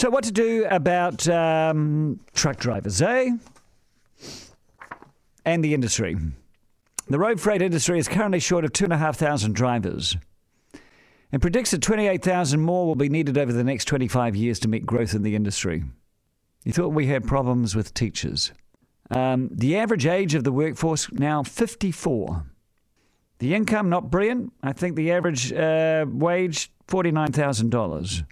So, what to do about um, truck drivers, eh? And the industry. The road freight industry is currently short of 2,500 drivers and predicts that 28,000 more will be needed over the next 25 years to meet growth in the industry. You thought we had problems with teachers. Um, the average age of the workforce now 54. The income not brilliant. I think the average uh, wage $49,000.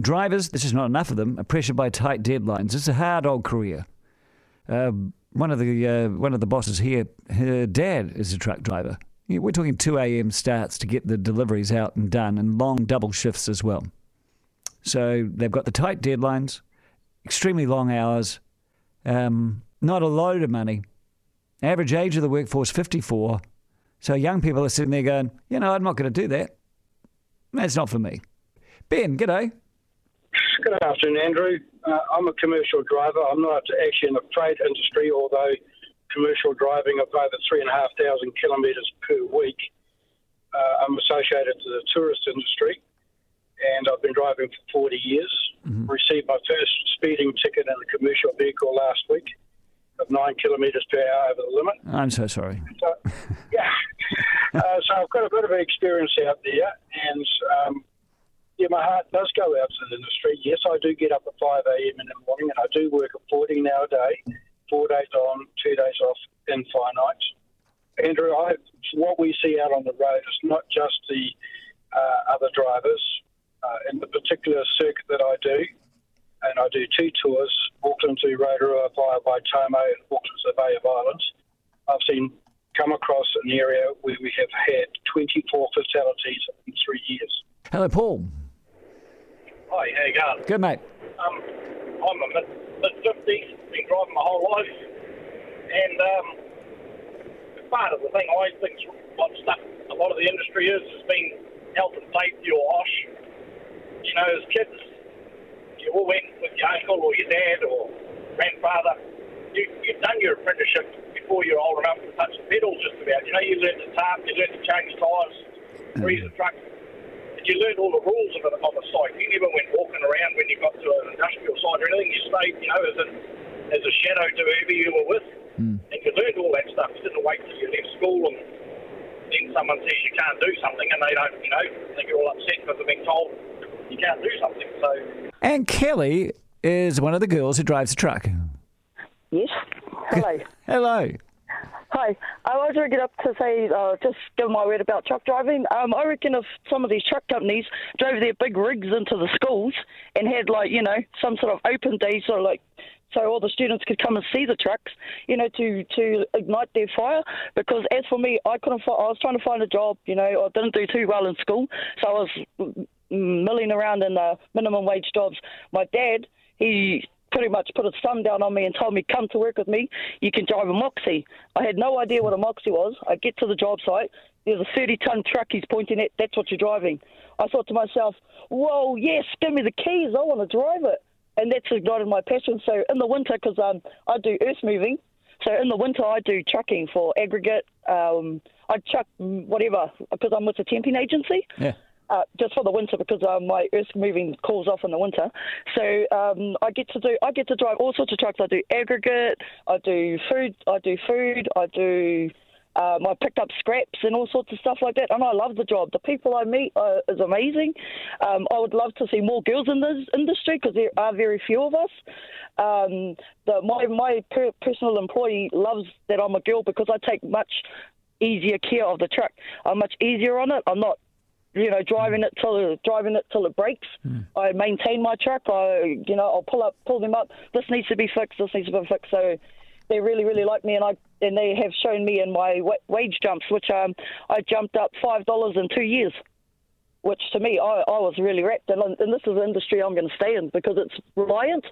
Drivers, this is not enough of them, are pressured by tight deadlines. It's a hard old career. Uh, one of the uh, one of the bosses here, her dad is a truck driver. We're talking 2 a.m. starts to get the deliveries out and done, and long double shifts as well. So they've got the tight deadlines, extremely long hours, um, not a load of money. Average age of the workforce 54. So young people are sitting there going, you know, I'm not going to do that. That's not for me. Ben, g'day. Good afternoon, Andrew. Uh, I'm a commercial driver. I'm not actually in the freight industry, although commercial driving of over 3,500 kilometres per week. Uh, I'm associated to the tourist industry and I've been driving for 40 years. Mm-hmm. Received my first speeding ticket in a commercial vehicle last week of nine kilometres per hour over the limit. I'm so sorry. So, yeah. uh, so I've got a bit of experience out there, and um, yeah, my heart does go out to the industry. Yes, I do get up at 5 a.m. in the morning, and I do work a 14 hour day, four days on, two days off, five nights. Andrew, I, what we see out on the road is not just the uh, other drivers. Uh, in the particular circuit that I do, and I do two tours, Auckland to Rotorua via Waitomo and Auckland to the Bay of Islands. I've seen come across an area where we have had 24 fatalities in three years. Hello, Paul. Hi, how you going? Good, mate. Um, I'm a mid, mid 50s, been driving my whole life, and um, part of the thing I think what stuck a lot of the industry is has been health and safety or OSH. You know, as kids, you all went with your uncle or your dad or grandfather. You, you've done your apprenticeship before you're old enough to touch the pedals just about. You know, you learn to tarp, you learn to change tyres, grease the truck. And you learned all the rules of, it, of a site. You never went walking around when you got to an industrial site or anything. You stayed, you know, as, a as a shadow to whoever you were with. Mm. And you learned all that stuff. You didn't wait till you left school and then someone says you can't do something and they don't, you know, think you're all upset because they've been told you can't do something. So. And Kelly is one of the girls who drives the truck. Yes. Hello. Hello. Hi. I was ringing up to say, uh, just give my word about truck driving. Um, I reckon if some of these truck companies drove their big rigs into the schools and had, like, you know, some sort of open days or, like, so all the students could come and see the trucks, you know, to to ignite their fire. Because as for me, I couldn't. I was trying to find a job, you know, I didn't do too well in school, so I was milling around in the minimum wage jobs. My dad, he pretty much put his thumb down on me and told me, come to work with me, you can drive a Moxy. I had no idea what a Moxy was. I get to the job site, there's a 30 ton truck he's pointing at, that's what you're driving. I thought to myself, whoa, yes, give me the keys, I want to drive it. And that's ignited my passion. So in the winter, because um, I do earth moving, so in the winter I do trucking for aggregate. Um, I chuck whatever because I'm with a temping agency. Yeah uh, just for the winter because uh, my earth moving calls off in the winter. So um, I get to do I get to drive all sorts of trucks. I do aggregate, I do food, I do food, I do. Um, I pick up scraps and all sorts of stuff like that, and I love the job. The people I meet are, is amazing. Um, I would love to see more girls in this industry because there are very few of us. Um, the, my my per- personal employee loves that I'm a girl because I take much easier care of the truck. I'm much easier on it. I'm not you know, driving it till driving it till it breaks. Mm. I maintain my truck. I, you know, I'll pull up, pull them up. This needs to be fixed. This needs to be fixed. So they really, really like me, and I and they have shown me in my wage jumps, which um, I jumped up five dollars in two years. Which to me, I, I was really wrecked, and, and this is the industry I'm going to stay in because it's reliant.